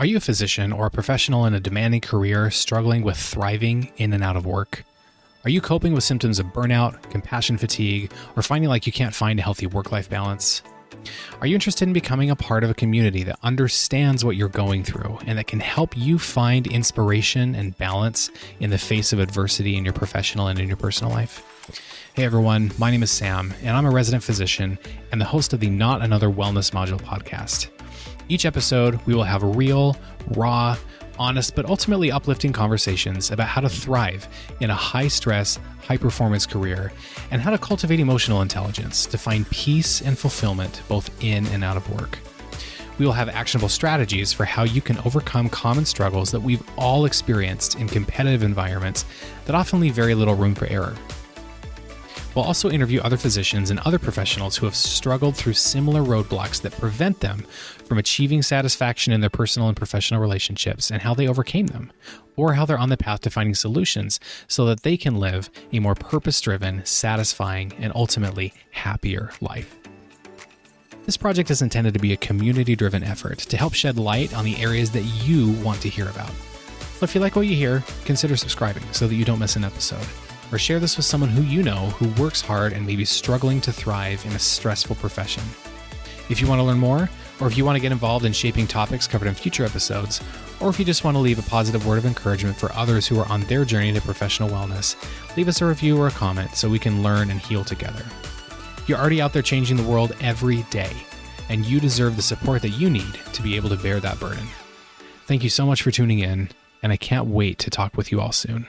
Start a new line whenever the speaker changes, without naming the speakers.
Are you a physician or a professional in a demanding career struggling with thriving in and out of work? Are you coping with symptoms of burnout, compassion fatigue, or finding like you can't find a healthy work life balance? Are you interested in becoming a part of a community that understands what you're going through and that can help you find inspiration and balance in the face of adversity in your professional and in your personal life? Hey everyone, my name is Sam, and I'm a resident physician and the host of the Not Another Wellness Module podcast. Each episode, we will have real, raw, honest, but ultimately uplifting conversations about how to thrive in a high stress, high performance career and how to cultivate emotional intelligence to find peace and fulfillment both in and out of work. We will have actionable strategies for how you can overcome common struggles that we've all experienced in competitive environments that often leave very little room for error. We'll also interview other physicians and other professionals who have struggled through similar roadblocks that prevent them from achieving satisfaction in their personal and professional relationships and how they overcame them, or how they're on the path to finding solutions so that they can live a more purpose driven, satisfying, and ultimately happier life. This project is intended to be a community driven effort to help shed light on the areas that you want to hear about. If you like what you hear, consider subscribing so that you don't miss an episode or share this with someone who you know who works hard and may be struggling to thrive in a stressful profession. If you want to learn more, or if you want to get involved in shaping topics covered in future episodes, or if you just want to leave a positive word of encouragement for others who are on their journey to professional wellness, leave us a review or a comment so we can learn and heal together. You're already out there changing the world every day, and you deserve the support that you need to be able to bear that burden. Thank you so much for tuning in, and I can't wait to talk with you all soon.